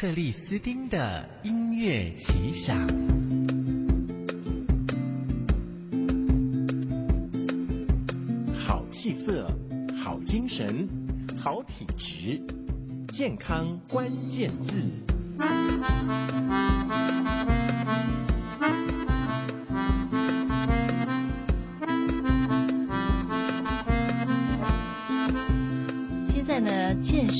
克里斯丁的音乐奇想，好气色，好精神，好体质，健康关键字。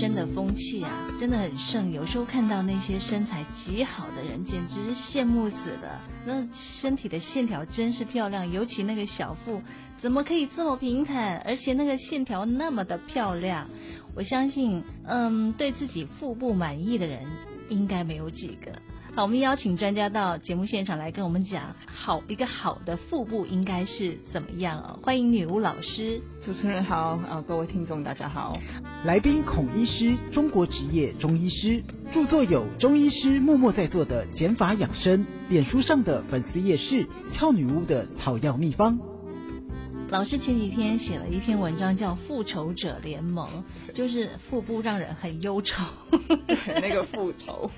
真的风气啊，真的很盛。有时候看到那些身材极好的人，简直是羡慕死了。那身体的线条真是漂亮，尤其那个小腹，怎么可以这么平坦，而且那个线条那么的漂亮？我相信，嗯，对自己腹部满意的人应该没有几个。好，我们邀请专家到节目现场来跟我们讲，好一个好的腹部应该是怎么样哦？欢迎女巫老师，主持人好，啊，各位听众大家好。来宾孔医师，中国职业中医师，著作有《中医师默默在做的减法养生》，脸书上的粉丝夜市俏女巫的草药秘方。老师前几天写了一篇文章，叫《复仇者联盟》，就是腹部让人很忧愁。对，那个复仇，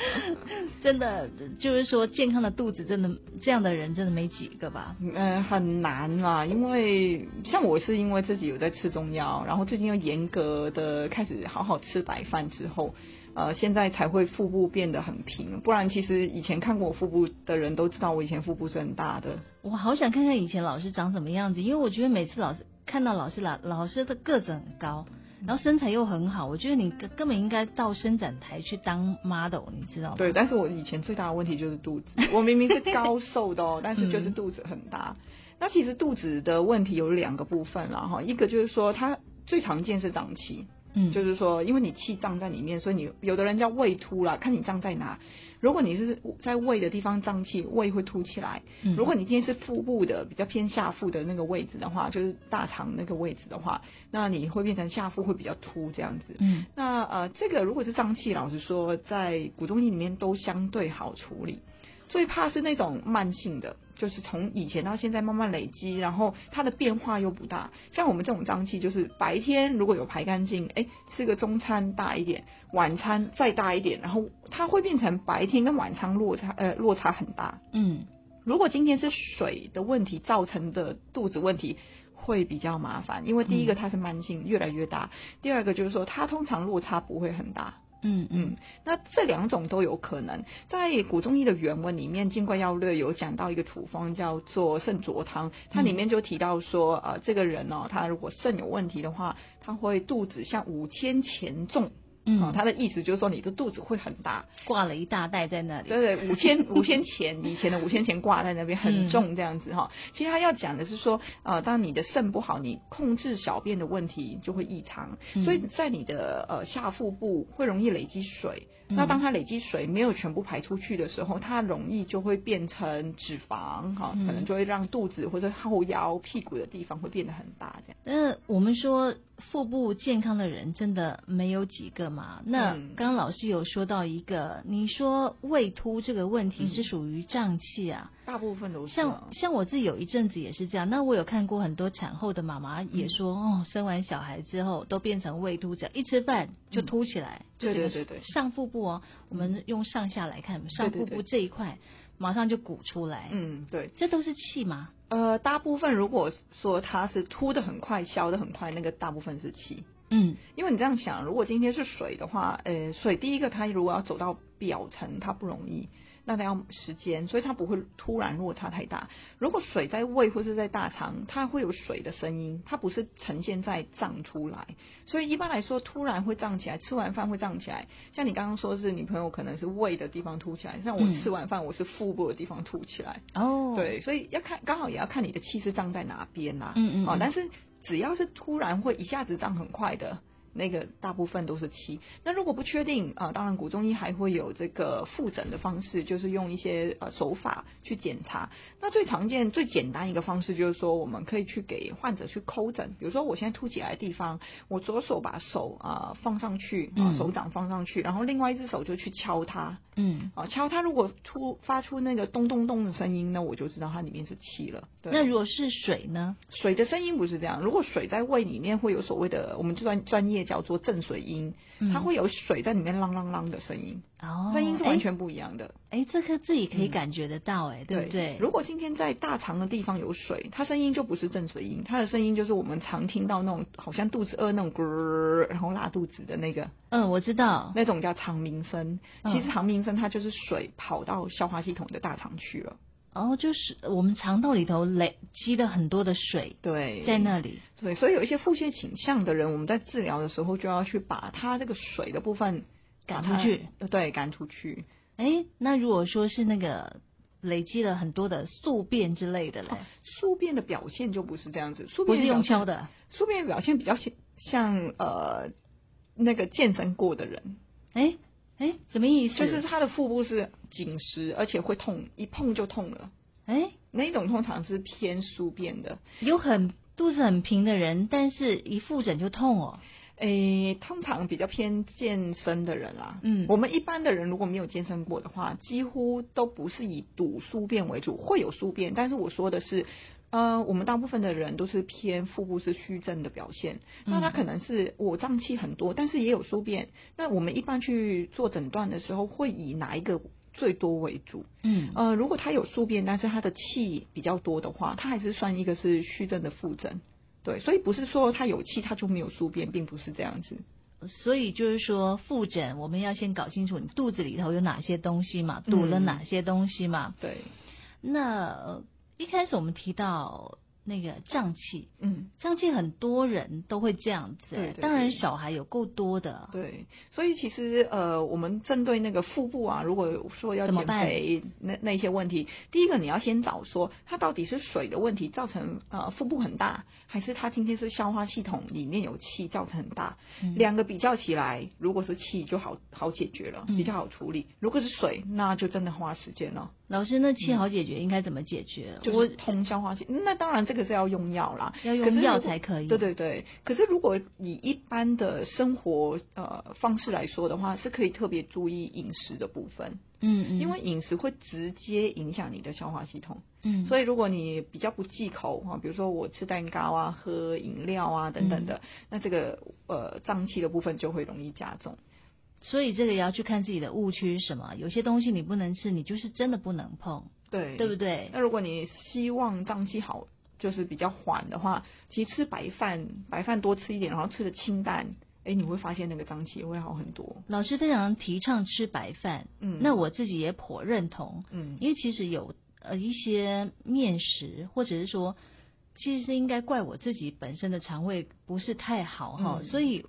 真的就是说，健康的肚子真的这样的人真的没几个吧？嗯、呃，很难啊，因为像我是因为自己有在吃中药，然后最近又严格的开始好好吃白饭之后。呃，现在才会腹部变得很平，不然其实以前看过我腹部的人都知道，我以前腹部是很大的。我好想看看以前老师长什么样子，因为我觉得每次老师看到老师老老师的个子很高，然后身材又很好，我觉得你根本应该到伸展台去当 model，你知道吗？对，但是我以前最大的问题就是肚子，我明明是高瘦的哦，但是就是肚子很大。嗯、那其实肚子的问题有两个部分了哈，一个就是说它最常见是胀气。嗯，就是说，因为你气胀在里面，所以你有的人叫胃突啦，看你胀在哪。如果你是在胃的地方胀气，胃会凸起来。如果你今天是腹部的比较偏下腹的那个位置的话，就是大肠那个位置的话，那你会变成下腹会比较凸这样子。嗯，那呃，这个如果是胀气，老实说，在古中医里面都相对好处理。最怕是那种慢性的，就是从以前到现在慢慢累积，然后它的变化又不大。像我们这种胀气，就是白天如果有排干净，哎，吃个中餐大一点，晚餐再大一点，然后它会变成白天跟晚餐落差，呃，落差很大。嗯，如果今天是水的问题造成的肚子问题，会比较麻烦，因为第一个它是慢性，越来越大；第二个就是说它通常落差不会很大。嗯嗯，那这两种都有可能。在古中医的原文里面，《金匮要略》有讲到一个土方叫做肾浊汤，它里面就提到说，呃，这个人哦，他如果肾有问题的话，他会肚子像五千钱重。嗯、哦，他的意思就是说你的肚子会很大，挂了一大袋在那里。对对，五千五千钱 以前的五千钱挂在那边很重这样子哈。嗯、其实他要讲的是说，呃，当你的肾不好，你控制小便的问题就会异常，嗯、所以在你的呃下腹部会容易累积水。嗯、那当它累积水没有全部排出去的时候，它容易就会变成脂肪哈，可能就会让肚子或者后腰屁股的地方会变得很大这样。那我们说。腹部健康的人真的没有几个嘛？那刚刚老师有说到一个，嗯、你说胃凸这个问题是属于胀气啊？大部分都是。像像我自己有一阵子也是这样。那我有看过很多产后的妈妈也说，嗯、哦，生完小孩之后都变成胃凸，这样一吃饭就凸起来。对对对对。上腹部哦，我们用上下来看，上腹部这一块马上就鼓出来。嗯，对。这都是气吗？呃，大部分如果说它是凸的很快，消的很快，那个大部分是气。嗯，因为你这样想，如果今天是水的话，呃，水第一个它如果要走到表层，它不容易。那它要时间，所以它不会突然落差太大。如果水在胃或是在大肠，它会有水的声音，它不是呈现在胀出来。所以一般来说，突然会胀起来，吃完饭会胀起来。像你刚刚说是女朋友可能是胃的地方凸起来，像我吃完饭我是腹部的地方凸起来。哦、嗯，对，所以要看刚好也要看你的气是胀在哪边啦。嗯，嗯嗯。哦，但是只要是突然会一下子胀很快的。那个大部分都是气。那如果不确定啊，当然古中医还会有这个复诊的方式，就是用一些呃手法去检查。那最常见、最简单一个方式就是说，我们可以去给患者去叩诊。比如说，我现在凸起来的地方，我左手把手啊放上去，啊手掌放上去，然后另外一只手就去敲它。嗯，啊敲它，如果突发出那个咚咚咚的声音，那我就知道它里面是气了。对。那如果是水呢？水的声音不是这样。如果水在胃里面会有所谓的，我们专专业。叫做正水音，它会有水在里面啷啷啷的声音，哦，声音是完全不一样的。哎，这个自己可以感觉得到，哎，对不对？如果今天在大肠的地方有水，它声音就不是正水音，它的声音就是我们常听到那种好像肚子饿那种咕，然后拉肚子的那个。嗯，我知道，那种叫肠鸣声。其实肠鸣声它就是水跑到消化系统的大肠去了。然后就是我们肠道里头累积了很多的水，对，在那里，对，所以有一些腹泻倾向的人，我们在治疗的时候就要去把他这个水的部分赶出去，对，赶出去。哎，那如果说是那个累积了很多的宿便之类的嘞，哦，宿便的表现就不是这样子，宿便不是用敲的，宿便表现比较像像呃那个健身过的人，哎。哎，什么意思？就是他的腹部是紧实，而且会痛，一碰就痛了。哎，那一种通常是偏宿便的。有很肚子很平的人，但是一复诊就痛哦。哎，通常比较偏健身的人啦。嗯，我们一般的人如果没有健身过的话，几乎都不是以堵宿便为主，会有宿便，但是我说的是。呃，我们大部分的人都是偏腹部是虚症的表现，那他可能是我胀气很多，但是也有宿便。那我们一般去做诊断的时候，会以哪一个最多为主？嗯，呃，如果他有宿便，但是他的气比较多的话，他还是算一个是虚症的腹症。对，所以不是说他有气他就没有宿便，并不是这样子。所以就是说复诊，我们要先搞清楚你肚子里头有哪些东西嘛，堵了哪些东西嘛。嗯、对，那。一开始我们提到那个胀气，嗯，胀气很多人都会这样子，当然小孩有够多的，对，所以其实呃，我们针对那个腹部啊，如果说要减肥那那些问题，第一个你要先找说，它到底是水的问题造成呃腹部很大，还是它今天是消化系统里面有气造成很大，嗯，两个比较起来，如果是气就好好解决了，比较好处理，嗯，如果是水，那就真的花时间了。老师，那气好解决，应该怎么解决？嗯、就是通消化系。那当然，这个是要用药啦，要用药才可以。对对对。可是如果以一般的生活呃方式来说的话，是可以特别注意饮食的部分。嗯嗯。因为饮食会直接影响你的消化系统。嗯。所以如果你比较不忌口哈，比如说我吃蛋糕啊、喝饮料啊等等的，嗯、那这个呃脏器的部分就会容易加重。所以这个也要去看自己的误区是什么，有些东西你不能吃，你就是真的不能碰，对，对不对？那如果你希望脏器好，就是比较缓的话，其实吃白饭，白饭多吃一点，然后吃的清淡，哎，你会发现那个胀气会好很多。老师非常提倡吃白饭，嗯，那我自己也颇认同，嗯，因为其实有呃一些面食，或者是说，其实是应该怪我自己本身的肠胃不是太好哈，嗯，所以。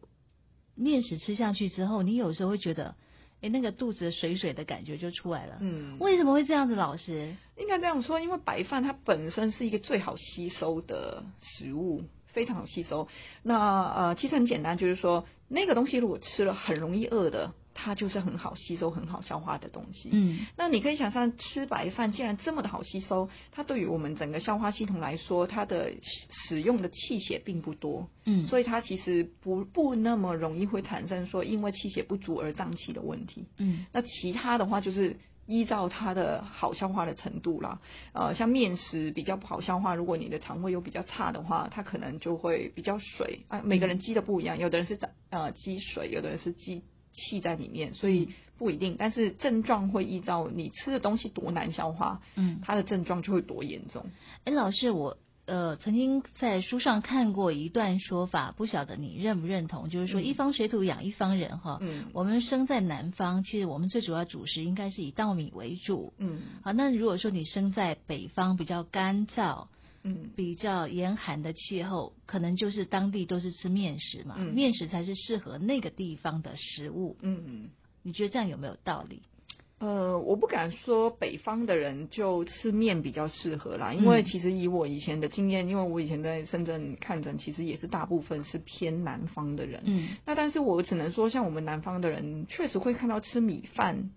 面食吃下去之后，你有时候会觉得，哎，那个肚子水水的感觉就出来了。嗯，为什么会这样子？老师应该这样说，因为白饭它本身是一个最好吸收的食物，非常好吸收。那呃，其实很简单，就是说那个东西如果吃了很容易饿的。它就是很好吸收、很好消化的东西。嗯，那你可以想象，吃白饭既然这么的好吸收，它对于我们整个消化系统来说，它的使用的气血并不多。嗯，所以它其实不不那么容易会产生说因为气血不足而胀气的问题。嗯，那其他的话就是依照它的好消化的程度啦。呃，像面食比较不好消化，如果你的肠胃又比较差的话，它可能就会比较水啊。每个人积的不一样，有的人是长呃积水，有的人是积。气在里面，所以不一定，但是症状会依照你吃的东西多难消化，嗯，它的症状就会多严重。哎，老师，我呃曾经在书上看过一段说法，不晓得你认不认同？就是说，一方水土养一方人哈，嗯，我们生在南方，其实我们最主要主食应该是以稻米为主，嗯，好，那如果说你生在北方，比较干燥。嗯，比较严寒的气候，可能就是当地都是吃面食嘛，嗯、面食才是适合那个地方的食物。嗯嗯，你觉得这样有没有道理？呃，我不敢说北方的人就吃面比较适合啦，因为其实以我以前的经验，因为我以前在深圳看诊，其实也是大部分是偏南方的人。嗯，那但是我只能说，像我们南方的人，确实会看到吃米饭，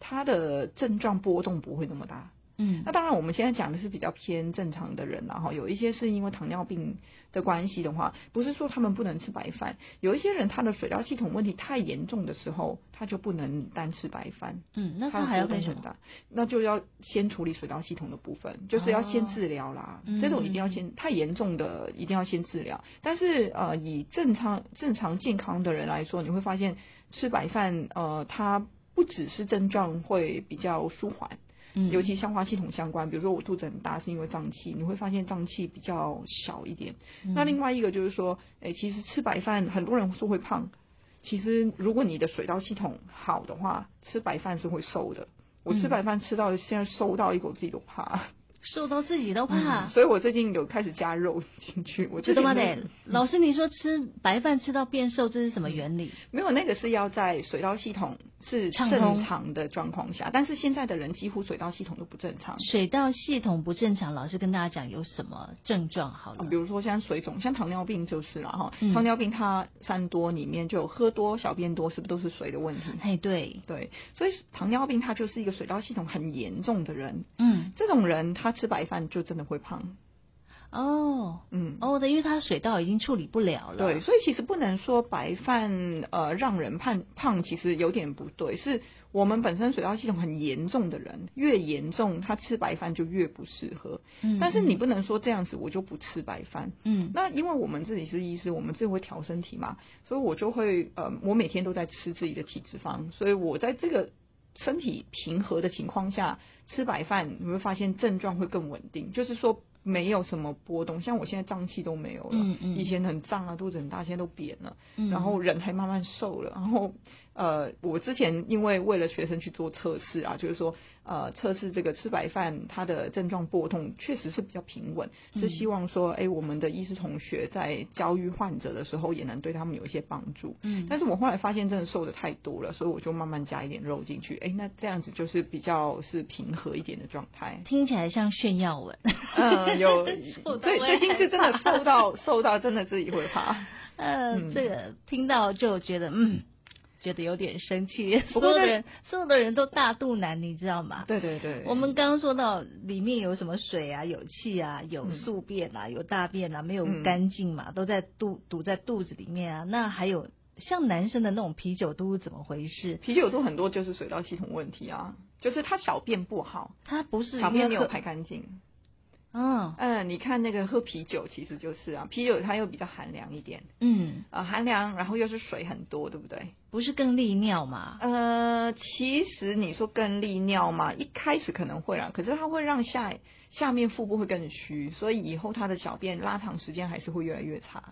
它的症状波动不会那么大。嗯，那当然我们现在讲的是比较偏正常的人，然后有一些是因为糖尿病的关系的话，不是说他们不能吃白饭，有一些人他的水道系统问题太严重的时候，他就不能单吃白饭。嗯，那他还要干什么？那就要先处理水道系统的部分，就是要先治疗啦。哦、这种一定要先，太严重的一定要先治疗。但是呃，以正常正常健康的人来说，你会发现吃白饭呃，它不只是症状会比较舒缓。尤其消化系统相关，比如说我肚子很大是因为胀气，你会发现胀气比较小一点。嗯、那另外一个就是说，哎、欸，其实吃白饭很多人说会胖，其实如果你的水道系统好的话，吃白饭是会瘦的。我吃白饭吃到现在瘦到一口自己都怕。瘦到自己都怕，嗯，所以我最近有开始加肉进去。我觉得得，老师，你说吃白饭吃到变瘦，这是什么原理？没有，那个是要在水道系统是正常的状况下，但是现在的人几乎水道系统都不正常。水道系统不正常，老师跟大家讲有什么症状？好了，比如说像水肿，像糖尿病就是了哈。糖尿病它三多里面就有喝多、小便多，是不是都是水的问题？哎，对对，所以糖尿病它就是一个水道系统很严重的人。嗯，这种人他。吃白饭就真的会胖哦，嗯，哦的，因为它水稻已经处理不了了。对，所以其实不能说白饭呃让人胖胖，其实有点不对。是我们本身水稻系统很严重的人，越严重他吃白饭就越不适合。嗯，但是你不能说这样子我就不吃白饭。嗯，那因为我们自己是医师，我们自己会调身体嘛，所以我就会呃，我每天都在吃自己的体脂肪，所以我在这个身体平和的情况下。吃白饭，你会发现症状会更稳定，就是说没有什么波动。像我现在胀气都没有了，嗯嗯，以前很胀啊，肚子很大，现在都扁了，嗯，然后人还慢慢瘦了，然后。呃，我之前因为为了学生去做测试啊，就是说，呃，测试这个吃白饭它的症状波动确实是比较平稳，嗯、是希望说，哎、欸，我们的医师同学在教育患者的时候也能对他们有一些帮助。嗯，但是我后来发现真的瘦的太多了，所以我就慢慢加一点肉进去，哎、欸，那这样子就是比较是平和一点的状态。听起来像炫耀文。嗯，有，对，最近是真的瘦到瘦到真的自己会怕。呃，嗯、这个听到就觉得嗯。觉得有点生气，所有的人所有的人都大肚腩，你知道吗？对对对。我们刚刚说到里面有什么水啊，有气啊，有宿便啊，有大便啊，没有干净嘛，嗯、都在肚堵在肚子里面啊。那还有像男生的那种啤酒肚怎么回事？啤酒肚很多就是水道系统问题啊，就是他小便不好，他不是小便没有排干净。嗯嗯，你看那个喝啤酒，其实就是啊，啤酒它又比较寒凉一点，嗯啊寒凉，然后又是水很多，对不对？不是更利尿吗？呃，其实你说更利尿嘛，一开始可能会啊，可是它会让下下面腹部会更虚，所以以后它的小便拉长时间还是会越来越差。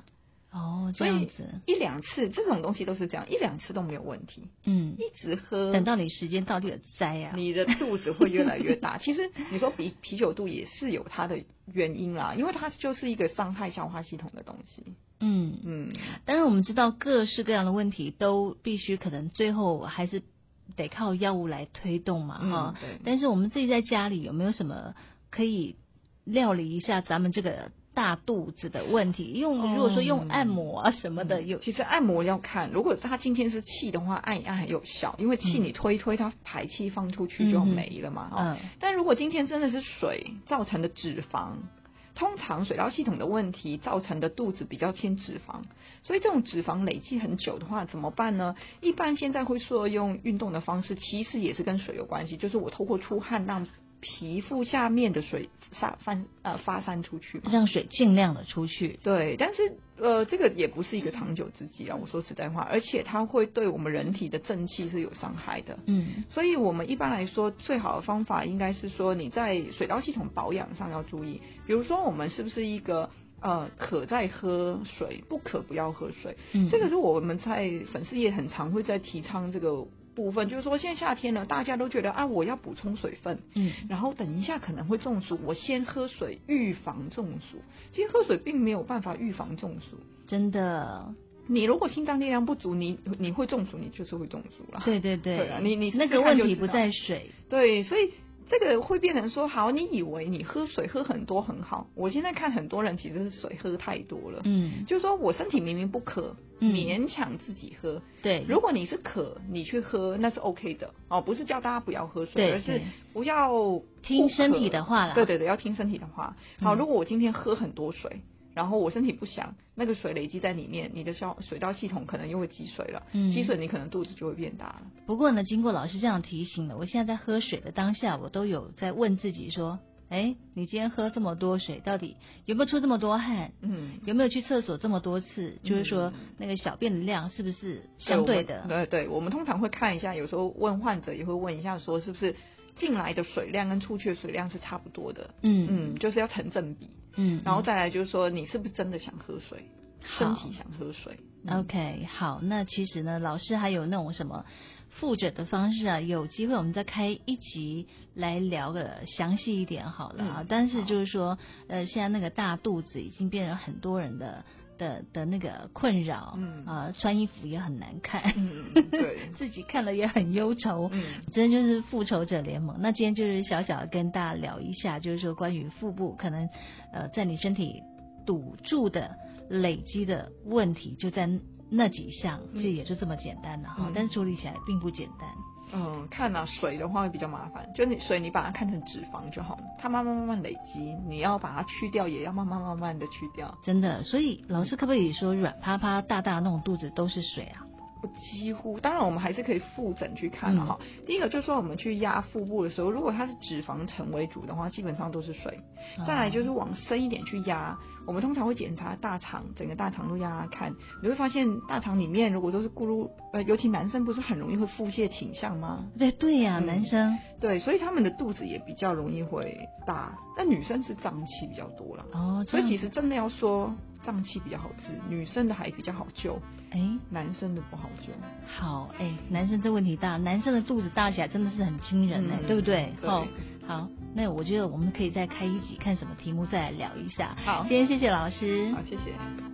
哦，这样子一两次这种东西都是这样，一两次都没有问题。嗯，一直喝，等到你时间到底有灾啊，你的肚子会越来越大。其实你说啤啤酒肚也是有它的原因啦，因为它就是一个伤害消化系统的东西。嗯嗯，当然我们知道各式各样的问题都必须可能最后还是得靠药物来推动嘛，哈。但是我们自己在家里有没有什么可以料理一下咱们这个？大肚子的问题，用如果说用按摩啊什么的，有、嗯、其实按摩要看，如果他今天是气的话，按一按很有效，因为气你推一推，它排气放出去就没了嘛。嗯，但如果今天真的是水造成的脂肪，通常水道系统的问题造成的肚子比较偏脂肪，所以这种脂肪累积很久的话怎么办呢？一般现在会说用运动的方式，其实也是跟水有关系，就是我透过出汗让。皮肤下面的水散发呃发散出去，让水尽量的出去。对，但是呃这个也不是一个长久之计啊。我说实在话，而且它会对我们人体的正气是有伤害的。嗯，所以我们一般来说最好的方法应该是说你在水道系统保养上要注意，比如说我们是不是一个呃可在喝水，不可不要喝水。嗯，这个是我们在粉丝也很常会在提倡这个。部分就是说，现在夏天了，大家都觉得啊，我要补充水分，嗯，然后等一下可能会中暑，我先喝水预防中暑。其实喝水并没有办法预防中暑，真的。你如果心脏力量不足，你你会中暑，你就是会中暑了。对对对，对啊，你你那个问题不在水，对，所以这个会变成说，好，你以为你喝水喝很多很好，我现在看很多人其实是水喝太多了，嗯，就是说我身体明明不渴，嗯。勉强自己喝，对，如果你是渴，你去喝那是 OK 的。哦，不是叫大家不要喝水，而是不要不听身体的话啦，对对对，要听身体的话。好，嗯。如果我今天喝很多水。然后我身体不想，那个水累积在里面，你的消水道系统可能又会积水了，嗯，积水你可能肚子就会变大了。不过呢，经过老师这样提醒了，我现在在喝水的当下，我都有在问自己说，哎，你今天喝这么多水，到底有没有出这么多汗？嗯，有没有去厕所这么多次？嗯、就是说那个小便的量是不是相对的？对对，我们通常会看一下，有时候问患者也会问一下，说是不是进来的水量跟出去的水量是差不多的？嗯嗯，就是要成正比。嗯，然后再来就是说，你是不是真的想喝水？身体想喝水。OK，好，那其实呢，老师还有那种什么复诊的方式啊？有机会我们再开一集来聊个详细一点好了啊。嗯、但是就是说，呃，现在那个大肚子已经变成很多人的的的那个困扰，嗯啊，穿衣服也很难看，嗯，对，自己看了也很忧愁，嗯，真的就是复仇者联盟。那今天就是小小的跟大家聊一下，就是说关于腹部可能呃在你身体堵住的累积的问题，就在那几项，这、嗯、也就这么简单了哈，嗯、但是处理起来并不简单。嗯，看啊，水的话会比较麻烦，就你水你把它看成脂肪就好了，它慢慢慢慢累积，你要把它去掉，也要慢慢慢慢的去掉。真的，所以老师可不可以说软趴趴、大大那种肚子都是水啊？几乎，当然我们还是可以复诊去看了哈。嗯、第一个就是说，我们去压腹部的时候，如果它是脂肪层为主的话，基本上都是水。嗯、再来就是往深一点去压，我们通常会检查大肠，整个大肠都压压看，你会发现大肠里面如果都是咕噜，呃，尤其男生不是很容易会腹泻倾向吗？对对呀、啊，嗯、男生对，所以他们的肚子也比较容易会大。但女生是胀气比较多了哦，所以其实真的要说。胀气比较好治，女生的还比较好救，哎、欸，男生的不好救。好，哎、欸，男生这问题大，男生的肚子大起来真的是很惊人哎，嗯、对不对？对好，好，那我觉得我们可以再开一集，看什么题目再来聊一下。好，今天谢谢老师，好，谢谢。